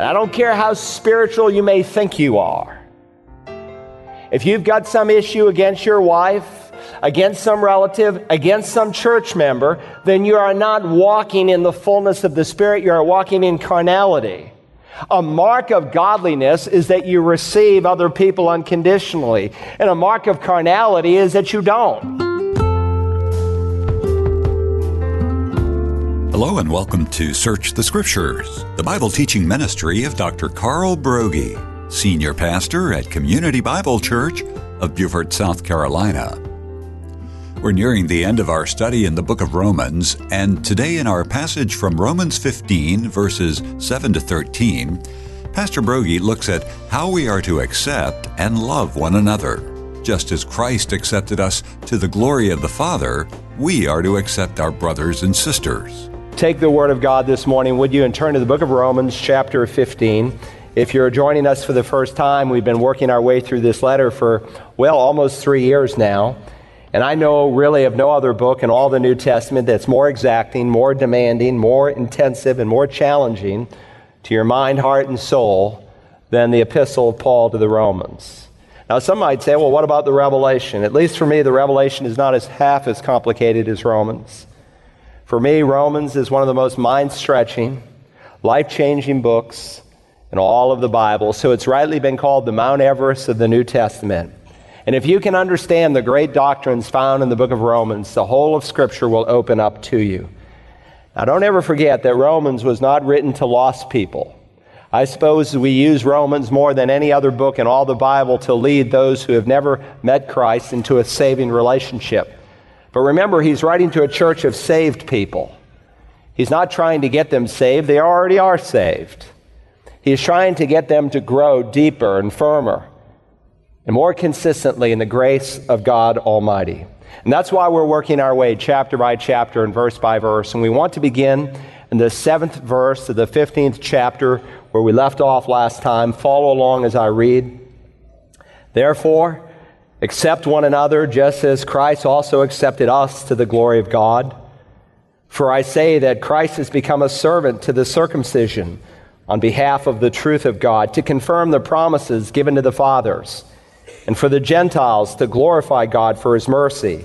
And I don't care how spiritual you may think you are. If you've got some issue against your wife, against some relative, against some church member, then you are not walking in the fullness of the Spirit, you are walking in carnality. A mark of godliness is that you receive other people unconditionally, and a mark of carnality is that you don't. Hello and welcome to Search the Scriptures, the Bible teaching ministry of Dr. Carl Broggi, Senior Pastor at Community Bible Church of Beaufort, South Carolina. We're nearing the end of our study in the book of Romans, and today in our passage from Romans 15, verses 7 to 13, Pastor Broggi looks at how we are to accept and love one another. Just as Christ accepted us to the glory of the Father, we are to accept our brothers and sisters take the Word of God this morning, would you, and turn to the book of Romans, chapter 15. If you're joining us for the first time, we've been working our way through this letter for, well, almost three years now. And I know really of no other book in all the New Testament that's more exacting, more demanding, more intensive, and more challenging to your mind, heart, and soul than the epistle of Paul to the Romans. Now, some might say, well, what about the Revelation? At least for me, the Revelation is not as half as complicated as Romans. For me, Romans is one of the most mind stretching, life changing books in all of the Bible. So it's rightly been called the Mount Everest of the New Testament. And if you can understand the great doctrines found in the book of Romans, the whole of Scripture will open up to you. Now, don't ever forget that Romans was not written to lost people. I suppose we use Romans more than any other book in all the Bible to lead those who have never met Christ into a saving relationship. But remember, he's writing to a church of saved people. He's not trying to get them saved, they already are saved. He's trying to get them to grow deeper and firmer and more consistently in the grace of God Almighty. And that's why we're working our way chapter by chapter and verse by verse. And we want to begin in the seventh verse of the 15th chapter where we left off last time. Follow along as I read. Therefore, Accept one another just as Christ also accepted us to the glory of God. For I say that Christ has become a servant to the circumcision on behalf of the truth of God, to confirm the promises given to the fathers, and for the Gentiles to glorify God for his mercy.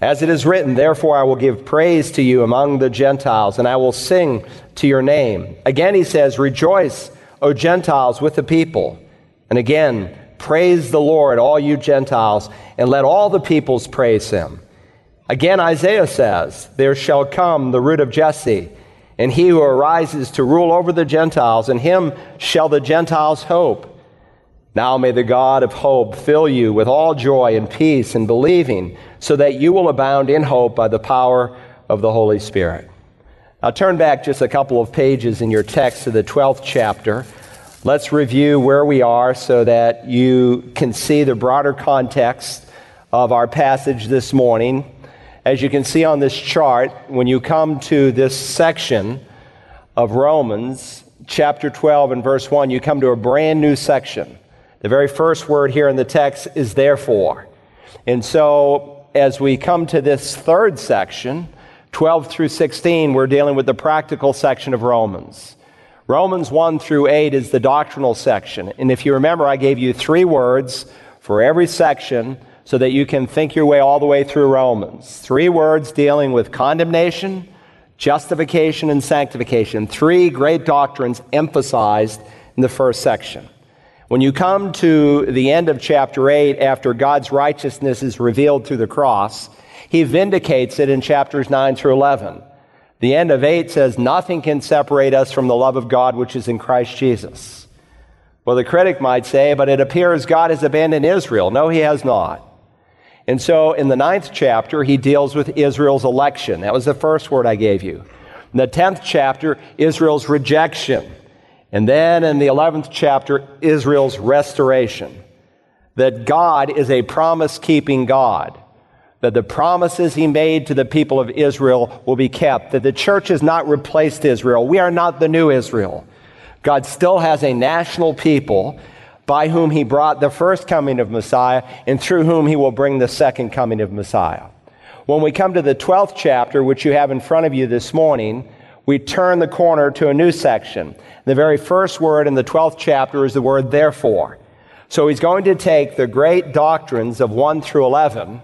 As it is written, Therefore I will give praise to you among the Gentiles, and I will sing to your name. Again he says, Rejoice, O Gentiles, with the people. And again, Praise the Lord, all you Gentiles, and let all the peoples praise him. Again, Isaiah says, There shall come the root of Jesse, and he who arises to rule over the Gentiles, and him shall the Gentiles hope. Now may the God of hope fill you with all joy and peace in believing, so that you will abound in hope by the power of the Holy Spirit. Now turn back just a couple of pages in your text to the 12th chapter. Let's review where we are so that you can see the broader context of our passage this morning. As you can see on this chart, when you come to this section of Romans, chapter 12 and verse 1, you come to a brand new section. The very first word here in the text is therefore. And so, as we come to this third section, 12 through 16, we're dealing with the practical section of Romans. Romans 1 through 8 is the doctrinal section. And if you remember, I gave you three words for every section so that you can think your way all the way through Romans. Three words dealing with condemnation, justification, and sanctification. Three great doctrines emphasized in the first section. When you come to the end of chapter 8, after God's righteousness is revealed through the cross, he vindicates it in chapters 9 through 11. The end of 8 says, Nothing can separate us from the love of God which is in Christ Jesus. Well, the critic might say, but it appears God has abandoned Israel. No, he has not. And so in the ninth chapter, he deals with Israel's election. That was the first word I gave you. In the tenth chapter, Israel's rejection. And then in the eleventh chapter, Israel's restoration. That God is a promise keeping God that the promises he made to the people of Israel will be kept, that the church has not replaced Israel. We are not the new Israel. God still has a national people by whom he brought the first coming of Messiah and through whom he will bring the second coming of Messiah. When we come to the 12th chapter, which you have in front of you this morning, we turn the corner to a new section. The very first word in the 12th chapter is the word therefore. So he's going to take the great doctrines of 1 through 11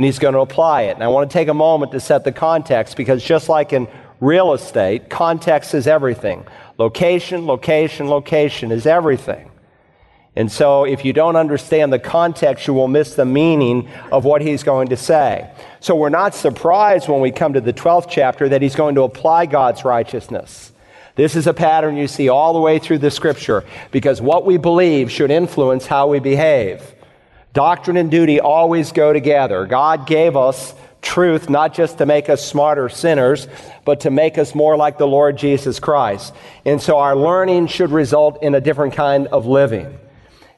and he's going to apply it. And I want to take a moment to set the context because just like in real estate, context is everything. Location, location, location is everything. And so, if you don't understand the context, you will miss the meaning of what he's going to say. So, we're not surprised when we come to the 12th chapter that he's going to apply God's righteousness. This is a pattern you see all the way through the scripture because what we believe should influence how we behave. Doctrine and duty always go together. God gave us truth not just to make us smarter sinners, but to make us more like the Lord Jesus Christ. And so our learning should result in a different kind of living.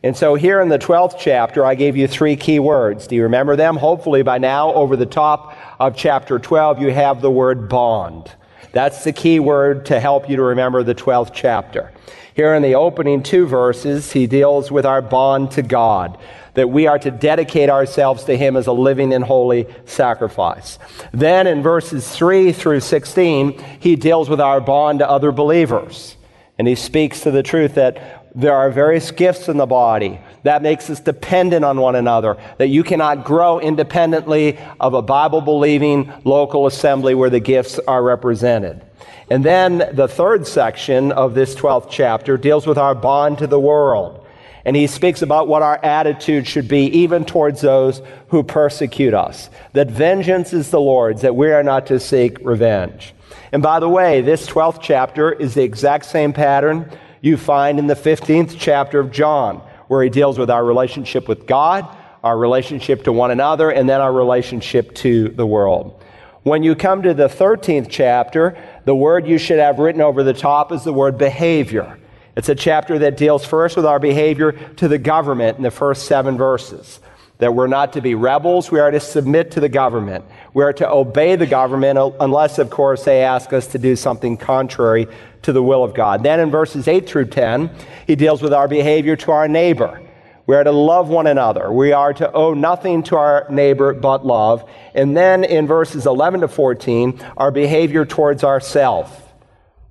And so here in the 12th chapter, I gave you three key words. Do you remember them? Hopefully by now, over the top of chapter 12, you have the word bond. That's the key word to help you to remember the 12th chapter. Here in the opening two verses, he deals with our bond to God, that we are to dedicate ourselves to him as a living and holy sacrifice. Then in verses 3 through 16, he deals with our bond to other believers. And he speaks to the truth that there are various gifts in the body that makes us dependent on one another, that you cannot grow independently of a Bible believing local assembly where the gifts are represented. And then the third section of this 12th chapter deals with our bond to the world. And he speaks about what our attitude should be even towards those who persecute us. That vengeance is the Lord's, that we are not to seek revenge. And by the way, this 12th chapter is the exact same pattern you find in the 15th chapter of John, where he deals with our relationship with God, our relationship to one another, and then our relationship to the world. When you come to the 13th chapter, the word you should have written over the top is the word behavior. It's a chapter that deals first with our behavior to the government in the first seven verses. That we're not to be rebels, we are to submit to the government. We are to obey the government uh, unless, of course, they ask us to do something contrary to the will of God. Then in verses 8 through 10, he deals with our behavior to our neighbor. We are to love one another. We are to owe nothing to our neighbor but love. And then in verses 11 to 14, our behavior towards ourselves.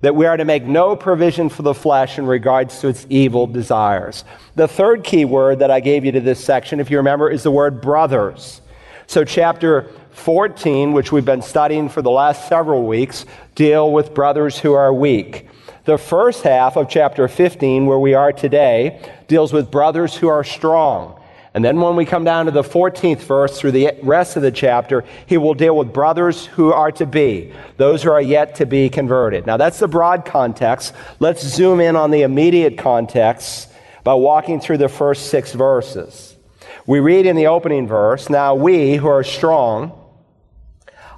That we are to make no provision for the flesh in regards to its evil desires. The third key word that I gave you to this section, if you remember, is the word brothers. So, chapter 14, which we've been studying for the last several weeks, deal with brothers who are weak. The first half of chapter 15, where we are today, deals with brothers who are strong. And then when we come down to the 14th verse through the rest of the chapter, he will deal with brothers who are to be, those who are yet to be converted. Now that's the broad context. Let's zoom in on the immediate context by walking through the first six verses. We read in the opening verse, Now we who are strong,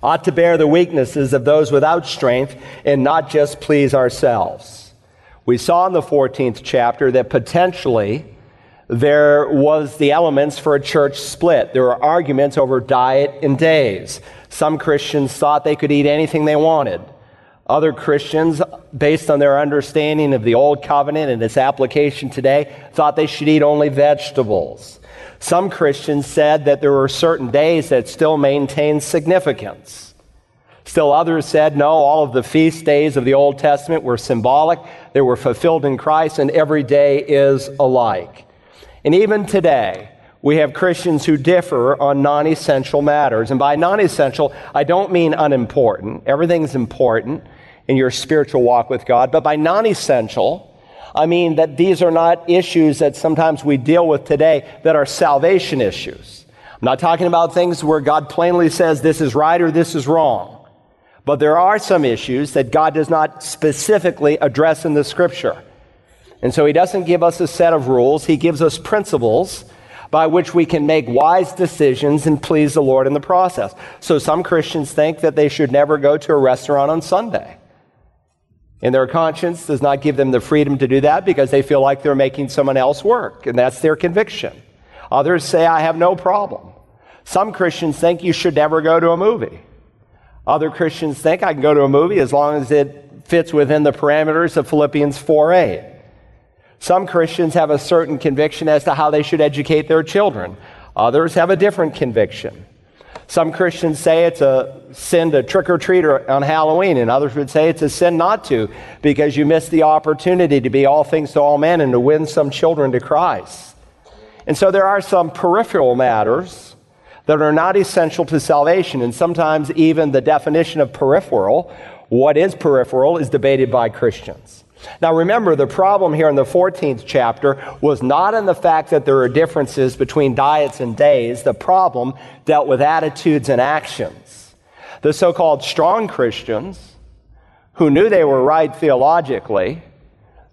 ought to bear the weaknesses of those without strength and not just please ourselves. We saw in the 14th chapter that potentially there was the elements for a church split. There were arguments over diet and days. Some Christians thought they could eat anything they wanted. Other Christians, based on their understanding of the Old Covenant and its application today, thought they should eat only vegetables. Some Christians said that there were certain days that still maintained significance. Still others said, no, all of the feast days of the Old Testament were symbolic, they were fulfilled in Christ, and every day is alike. And even today, we have Christians who differ on non essential matters. And by non essential, I don't mean unimportant. Everything's important in your spiritual walk with God. But by non essential, I mean that these are not issues that sometimes we deal with today that are salvation issues. I'm not talking about things where God plainly says this is right or this is wrong. But there are some issues that God does not specifically address in the scripture. And so he doesn't give us a set of rules, he gives us principles by which we can make wise decisions and please the Lord in the process. So some Christians think that they should never go to a restaurant on Sunday. And their conscience does not give them the freedom to do that because they feel like they're making someone else work, and that's their conviction. Others say, I have no problem. Some Christians think you should never go to a movie. Other Christians think I can go to a movie as long as it fits within the parameters of Philippians 4a. Some Christians have a certain conviction as to how they should educate their children. Others have a different conviction. Some Christians say it's a sin to trick or treat on Halloween, and others would say it's a sin not to because you miss the opportunity to be all things to all men and to win some children to Christ. And so there are some peripheral matters that are not essential to salvation, and sometimes even the definition of peripheral, what is peripheral, is debated by Christians. Now remember, the problem here in the 14th chapter was not in the fact that there are differences between diets and days. The problem dealt with attitudes and actions. The so called strong Christians, who knew they were right theologically,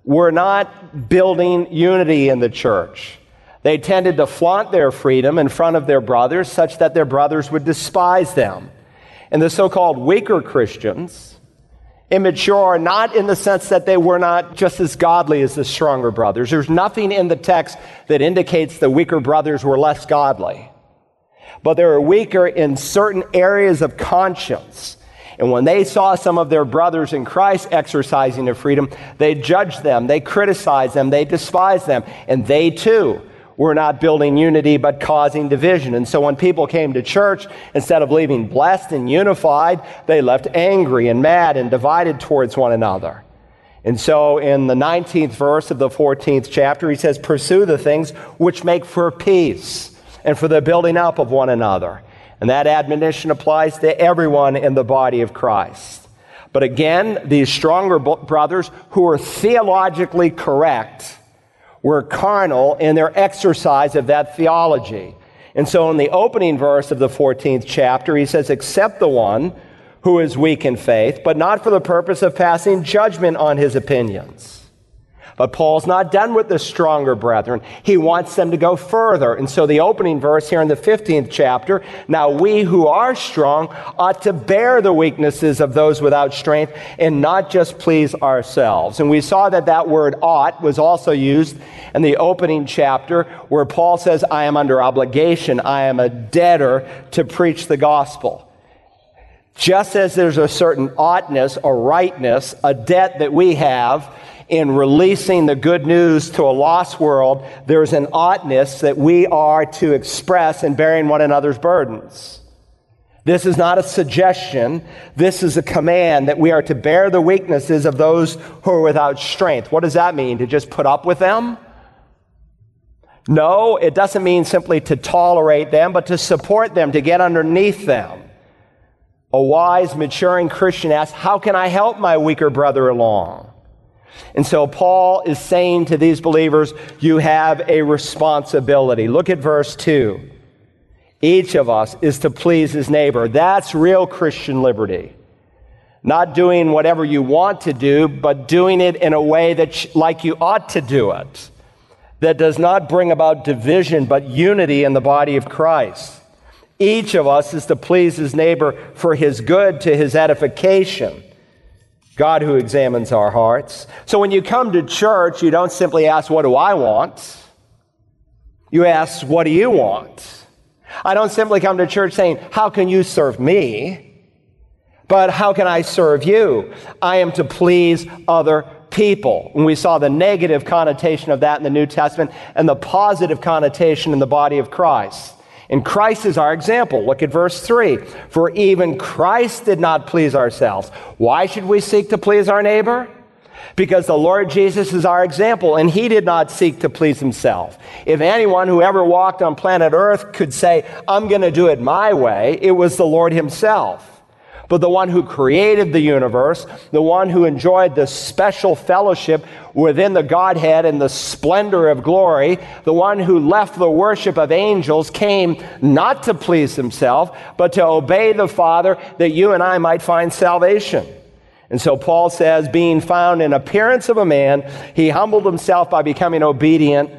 were not building unity in the church. They tended to flaunt their freedom in front of their brothers such that their brothers would despise them. And the so called weaker Christians, immature, not in the sense that they were not just as godly as the stronger brothers. There's nothing in the text that indicates the weaker brothers were less godly. But they were weaker in certain areas of conscience. And when they saw some of their brothers in Christ exercising their freedom, they judged them, they criticized them, they despised them, and they too were not building unity but causing division. And so when people came to church, instead of leaving blessed and unified, they left angry and mad and divided towards one another. And so in the 19th verse of the 14th chapter, he says, Pursue the things which make for peace and for the building up of one another. And that admonition applies to everyone in the body of Christ. But again, these stronger brothers who are theologically correct were carnal in their exercise of that theology. And so in the opening verse of the 14th chapter, he says, Accept the one who is weak in faith, but not for the purpose of passing judgment on his opinions. But Paul's not done with the stronger brethren. He wants them to go further. And so the opening verse here in the 15th chapter, now we who are strong ought to bear the weaknesses of those without strength and not just please ourselves. And we saw that that word ought was also used in the opening chapter where Paul says, I am under obligation. I am a debtor to preach the gospel. Just as there's a certain oughtness, a rightness, a debt that we have, in releasing the good news to a lost world, there's an oughtness that we are to express in bearing one another's burdens. This is not a suggestion. This is a command that we are to bear the weaknesses of those who are without strength. What does that mean? To just put up with them? No, it doesn't mean simply to tolerate them, but to support them, to get underneath them. A wise, maturing Christian asks, How can I help my weaker brother along? And so Paul is saying to these believers, you have a responsibility. Look at verse 2. Each of us is to please his neighbor. That's real Christian liberty. Not doing whatever you want to do, but doing it in a way that like you ought to do it. That does not bring about division, but unity in the body of Christ. Each of us is to please his neighbor for his good, to his edification. God who examines our hearts. So when you come to church, you don't simply ask, What do I want? You ask, What do you want? I don't simply come to church saying, How can you serve me? But how can I serve you? I am to please other people. And we saw the negative connotation of that in the New Testament and the positive connotation in the body of Christ. And Christ is our example. Look at verse 3. For even Christ did not please ourselves. Why should we seek to please our neighbor? Because the Lord Jesus is our example, and he did not seek to please himself. If anyone who ever walked on planet Earth could say, I'm going to do it my way, it was the Lord himself but the one who created the universe, the one who enjoyed the special fellowship within the Godhead and the splendor of glory, the one who left the worship of angels, came not to please himself, but to obey the Father that you and I might find salvation. And so Paul says, being found in appearance of a man, he humbled himself by becoming obedient,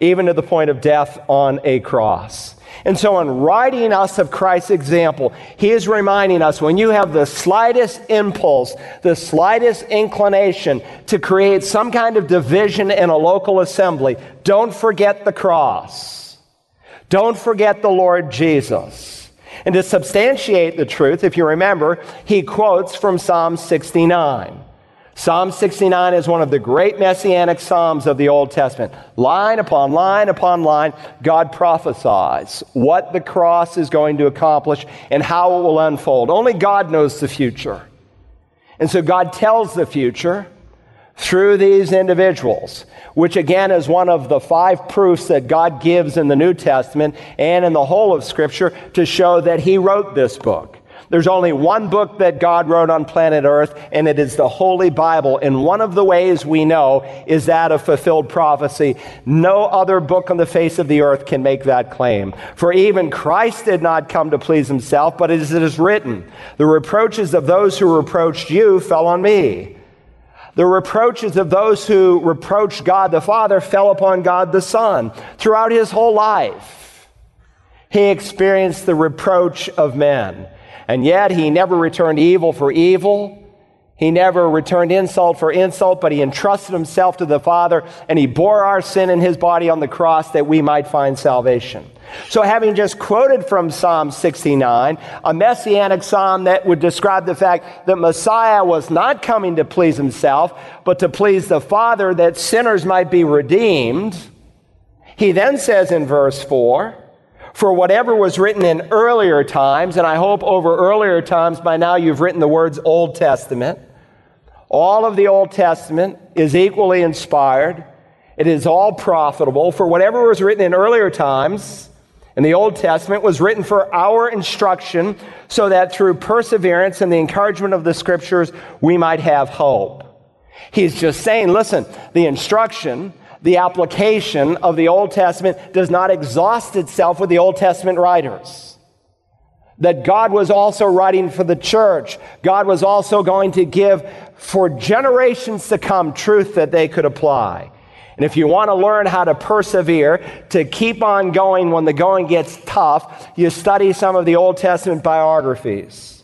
even to the point of death on a cross. And so, in writing us of Christ's example, he is reminding us when you have the slightest impulse, the slightest inclination to create some kind of division in a local assembly, don't forget the cross. Don't forget the Lord Jesus. And to substantiate the truth, if you remember, he quotes from Psalm 69. Psalm 69 is one of the great messianic psalms of the Old Testament. Line upon line upon line, God prophesies what the cross is going to accomplish and how it will unfold. Only God knows the future. And so God tells the future through these individuals, which again is one of the five proofs that God gives in the New Testament and in the whole of Scripture to show that He wrote this book. There's only one book that God wrote on planet Earth, and it is the Holy Bible. And one of the ways we know is that of fulfilled prophecy. No other book on the face of the earth can make that claim. For even Christ did not come to please himself, but as it is written, the reproaches of those who reproached you fell on me. The reproaches of those who reproached God the Father fell upon God the Son. Throughout his whole life, he experienced the reproach of men. And yet he never returned evil for evil. He never returned insult for insult, but he entrusted himself to the Father and he bore our sin in his body on the cross that we might find salvation. So, having just quoted from Psalm 69, a messianic psalm that would describe the fact that Messiah was not coming to please himself, but to please the Father that sinners might be redeemed, he then says in verse 4 for whatever was written in earlier times, and I hope over earlier times by now you've written the words Old Testament. All of the Old Testament is equally inspired. It is all profitable. For whatever was written in earlier times in the Old Testament was written for our instruction, so that through perseverance and the encouragement of the scriptures, we might have hope. He's just saying, listen, the instruction the application of the Old Testament does not exhaust itself with the Old Testament writers. That God was also writing for the church. God was also going to give for generations to come truth that they could apply. And if you want to learn how to persevere, to keep on going when the going gets tough, you study some of the Old Testament biographies.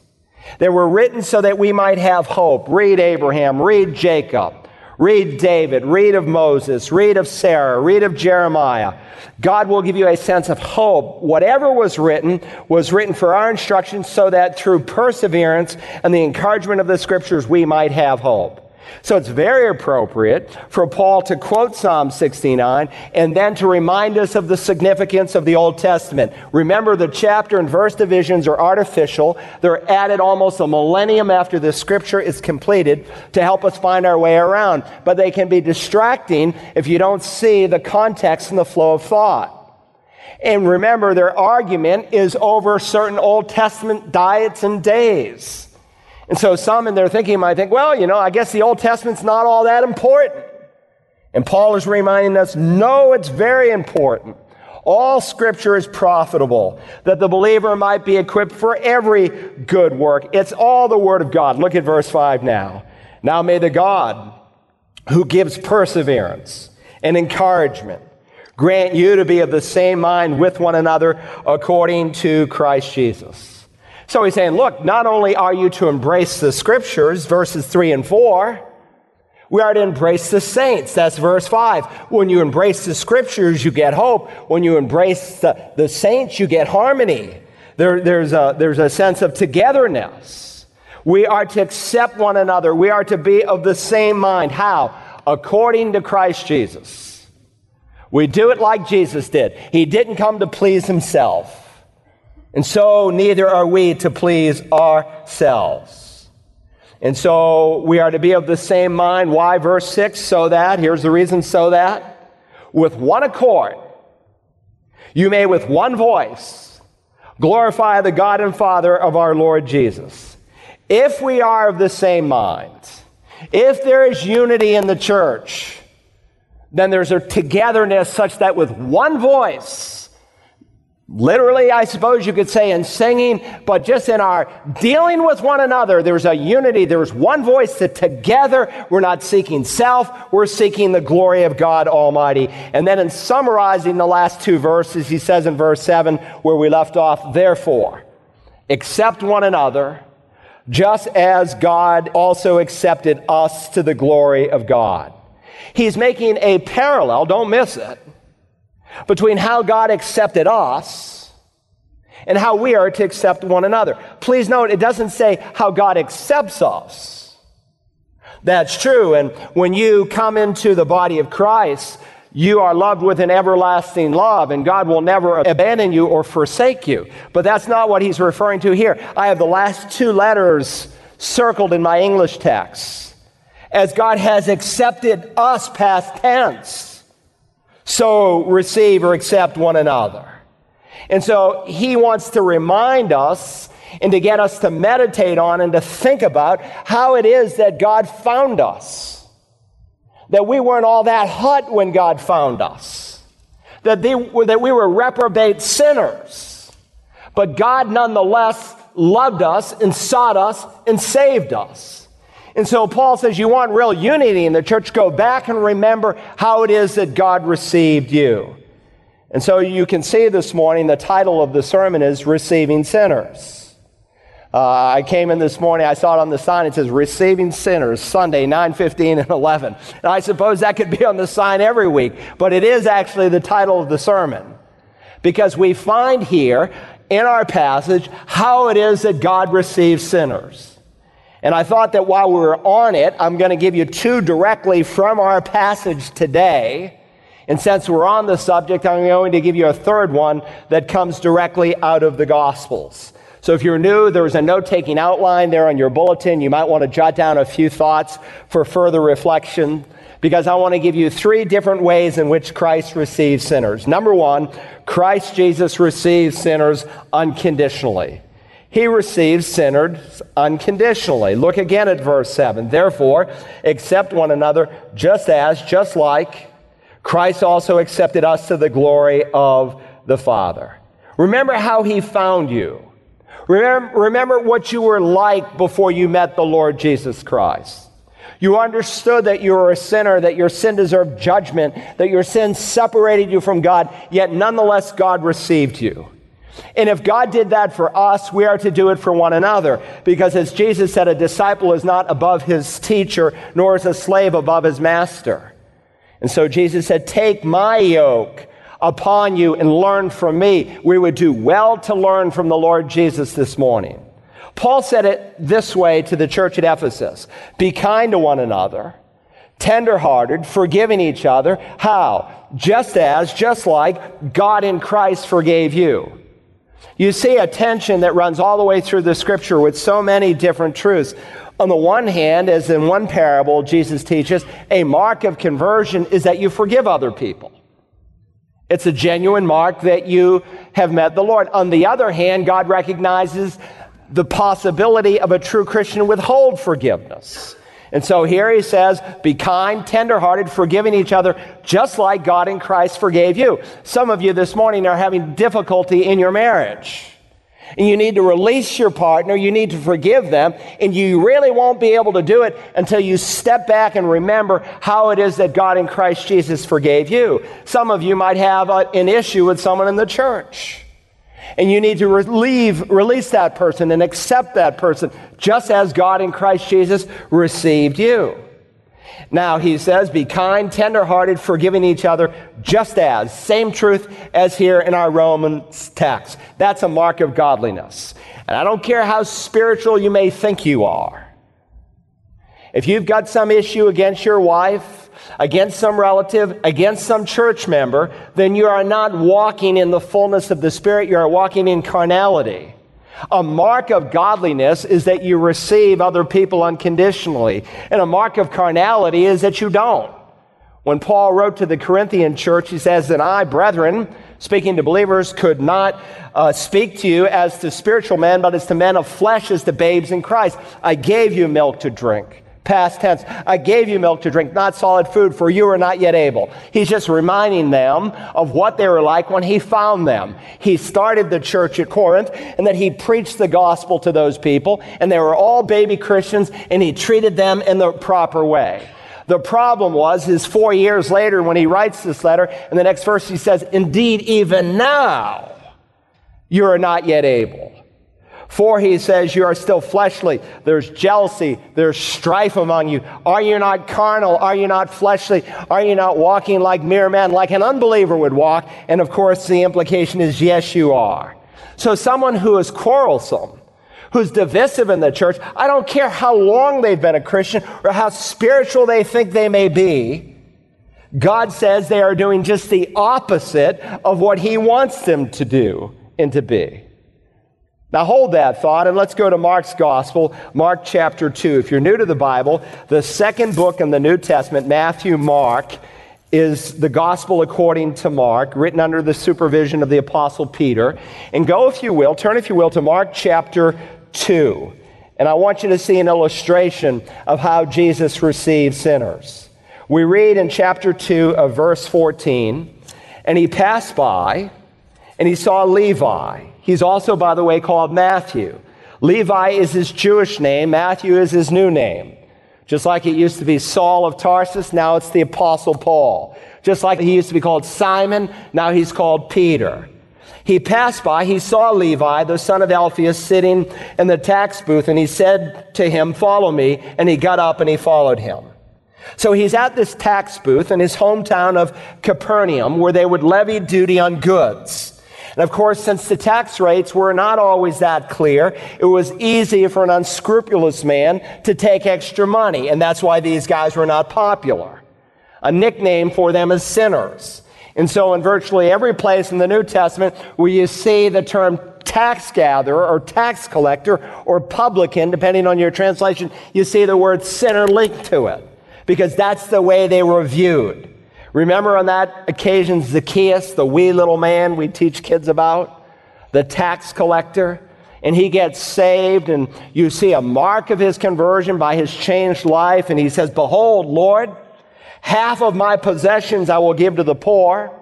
They were written so that we might have hope. Read Abraham, read Jacob. Read David, read of Moses, read of Sarah, read of Jeremiah. God will give you a sense of hope. Whatever was written was written for our instruction so that through perseverance and the encouragement of the scriptures we might have hope. So it's very appropriate for Paul to quote Psalm 69 and then to remind us of the significance of the Old Testament. Remember, the chapter and verse divisions are artificial. They're added almost a millennium after the scripture is completed to help us find our way around. But they can be distracting if you don't see the context and the flow of thought. And remember, their argument is over certain Old Testament diets and days. And so some in their thinking might think, well, you know, I guess the Old Testament's not all that important. And Paul is reminding us, no, it's very important. All scripture is profitable, that the believer might be equipped for every good work. It's all the word of God. Look at verse 5 now. Now may the God who gives perseverance and encouragement grant you to be of the same mind with one another according to Christ Jesus. So he's saying, look, not only are you to embrace the scriptures, verses 3 and 4, we are to embrace the saints. That's verse 5. When you embrace the scriptures, you get hope. When you embrace the, the saints, you get harmony. There, there's, a, there's a sense of togetherness. We are to accept one another. We are to be of the same mind. How? According to Christ Jesus. We do it like Jesus did. He didn't come to please himself. And so neither are we to please ourselves. And so we are to be of the same mind. Why? Verse 6 so that, here's the reason so that, with one accord, you may with one voice glorify the God and Father of our Lord Jesus. If we are of the same mind, if there is unity in the church, then there's a togetherness such that with one voice, Literally, I suppose you could say in singing, but just in our dealing with one another, there's a unity. There's one voice that together we're not seeking self, we're seeking the glory of God Almighty. And then in summarizing the last two verses, he says in verse 7, where we left off, therefore, accept one another, just as God also accepted us to the glory of God. He's making a parallel, don't miss it between how God accepted us and how we are to accept one another. Please note, it doesn't say how God accepts us, That's true. And when you come into the body of Christ, you are loved with an everlasting love, and God will never abandon you or forsake you. But that's not what he's referring to here. I have the last two letters circled in my English text. As God has accepted us past tense, so receive or accept one another. And so he wants to remind us and to get us to meditate on and to think about how it is that God found us. That we weren't all that hot when God found us. That, they, that we were reprobate sinners. But God nonetheless loved us and sought us and saved us. And so Paul says, You want real unity in the church? Go back and remember how it is that God received you. And so you can see this morning the title of the sermon is Receiving Sinners. Uh, I came in this morning, I saw it on the sign, it says Receiving Sinners, Sunday, 9 15 and 11. And I suppose that could be on the sign every week, but it is actually the title of the sermon. Because we find here in our passage how it is that God receives sinners. And I thought that while we are on it, I'm going to give you two directly from our passage today. And since we're on the subject, I'm going to give you a third one that comes directly out of the Gospels. So if you're new, there's a note taking outline there on your bulletin. You might want to jot down a few thoughts for further reflection because I want to give you three different ways in which Christ receives sinners. Number one, Christ Jesus receives sinners unconditionally. He receives sinners unconditionally. Look again at verse 7. Therefore, accept one another just as, just like Christ also accepted us to the glory of the Father. Remember how he found you. Remember, remember what you were like before you met the Lord Jesus Christ. You understood that you were a sinner, that your sin deserved judgment, that your sin separated you from God, yet nonetheless God received you. And if God did that for us, we are to do it for one another. Because as Jesus said, a disciple is not above his teacher, nor is a slave above his master. And so Jesus said, Take my yoke upon you and learn from me. We would do well to learn from the Lord Jesus this morning. Paul said it this way to the church at Ephesus Be kind to one another, tenderhearted, forgiving each other. How? Just as, just like God in Christ forgave you. You see a tension that runs all the way through the scripture with so many different truths. On the one hand, as in one parable Jesus teaches, a mark of conversion is that you forgive other people. It's a genuine mark that you have met the Lord. On the other hand, God recognizes the possibility of a true Christian withhold forgiveness. And so here he says, be kind, tenderhearted, forgiving each other, just like God in Christ forgave you. Some of you this morning are having difficulty in your marriage and you need to release your partner, you need to forgive them, and you really won't be able to do it until you step back and remember how it is that God in Christ Jesus forgave you. Some of you might have a, an issue with someone in the church. And you need to relieve, release that person and accept that person just as God in Christ Jesus received you. Now, he says, be kind, tenderhearted, forgiving each other, just as. Same truth as here in our Romans text. That's a mark of godliness. And I don't care how spiritual you may think you are. If you've got some issue against your wife, against some relative, against some church member, then you are not walking in the fullness of the Spirit. You are walking in carnality. A mark of godliness is that you receive other people unconditionally. And a mark of carnality is that you don't. When Paul wrote to the Corinthian church, he says that I, brethren, speaking to believers, could not uh, speak to you as to spiritual men, but as to men of flesh, as to babes in Christ. I gave you milk to drink past tense. I gave you milk to drink, not solid food, for you are not yet able. He's just reminding them of what they were like when he found them. He started the church at Corinth and that he preached the gospel to those people, and they were all baby Christians, and he treated them in the proper way. The problem was, is four years later when he writes this letter, in the next verse he says, Indeed, even now you are not yet able. For he says, You are still fleshly. There's jealousy. There's strife among you. Are you not carnal? Are you not fleshly? Are you not walking like mere men, like an unbeliever would walk? And of course, the implication is, Yes, you are. So, someone who is quarrelsome, who's divisive in the church. I don't care how long they've been a Christian or how spiritual they think they may be. God says they are doing just the opposite of what He wants them to do and to be. Now hold that thought and let's go to Mark's Gospel, Mark chapter 2. If you're new to the Bible, the second book in the New Testament, Matthew, Mark, is the Gospel according to Mark, written under the supervision of the Apostle Peter. And go, if you will, turn, if you will, to Mark chapter 2. And I want you to see an illustration of how Jesus received sinners. We read in chapter 2 of verse 14, and he passed by and he saw Levi. He's also, by the way, called Matthew. Levi is his Jewish name, Matthew is his new name. Just like it used to be Saul of Tarsus, now it's the Apostle Paul. Just like he used to be called Simon, now he's called Peter. He passed by, he saw Levi, the son of Alphaeus, sitting in the tax booth, and he said to him, Follow me. And he got up and he followed him. So he's at this tax booth in his hometown of Capernaum, where they would levy duty on goods. And of course, since the tax rates were not always that clear, it was easy for an unscrupulous man to take extra money. And that's why these guys were not popular. A nickname for them is sinners. And so, in virtually every place in the New Testament where you see the term tax gatherer or tax collector or publican, depending on your translation, you see the word sinner linked to it because that's the way they were viewed. Remember on that occasion, Zacchaeus, the wee little man we teach kids about, the tax collector, and he gets saved, and you see a mark of his conversion by his changed life, and he says, Behold, Lord, half of my possessions I will give to the poor.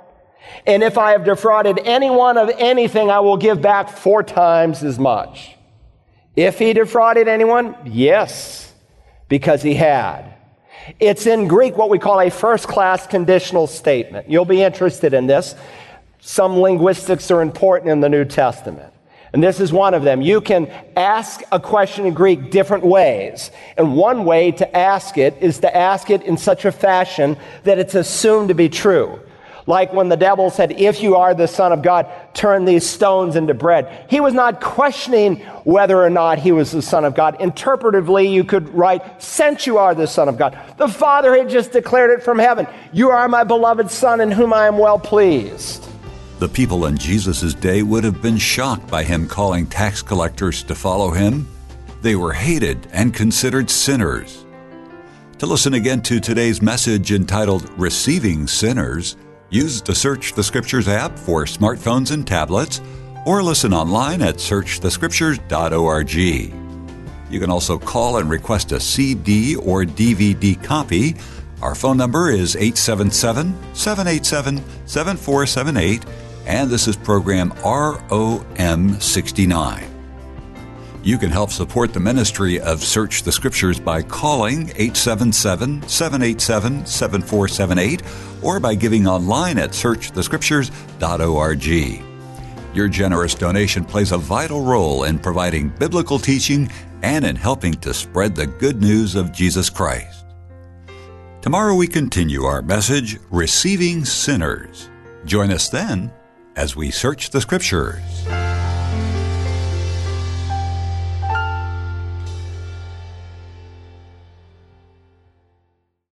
And if I have defrauded anyone of anything, I will give back four times as much. If he defrauded anyone, yes, because he had. It's in Greek what we call a first class conditional statement. You'll be interested in this. Some linguistics are important in the New Testament. And this is one of them. You can ask a question in Greek different ways. And one way to ask it is to ask it in such a fashion that it's assumed to be true. Like when the devil said, If you are the Son of God, turn these stones into bread. He was not questioning whether or not he was the Son of God. Interpretively, you could write, Since you are the Son of God. The Father had just declared it from heaven You are my beloved Son in whom I am well pleased. The people in Jesus' day would have been shocked by him calling tax collectors to follow him. They were hated and considered sinners. To listen again to today's message entitled Receiving Sinners, Use the Search the Scriptures app for smartphones and tablets, or listen online at searchthescriptures.org. You can also call and request a CD or DVD copy. Our phone number is 877 787 7478, and this is program ROM 69. You can help support the ministry of Search the Scriptures by calling 877 787 7478 or by giving online at searchthescriptures.org. Your generous donation plays a vital role in providing biblical teaching and in helping to spread the good news of Jesus Christ. Tomorrow we continue our message, Receiving Sinners. Join us then as we search the Scriptures.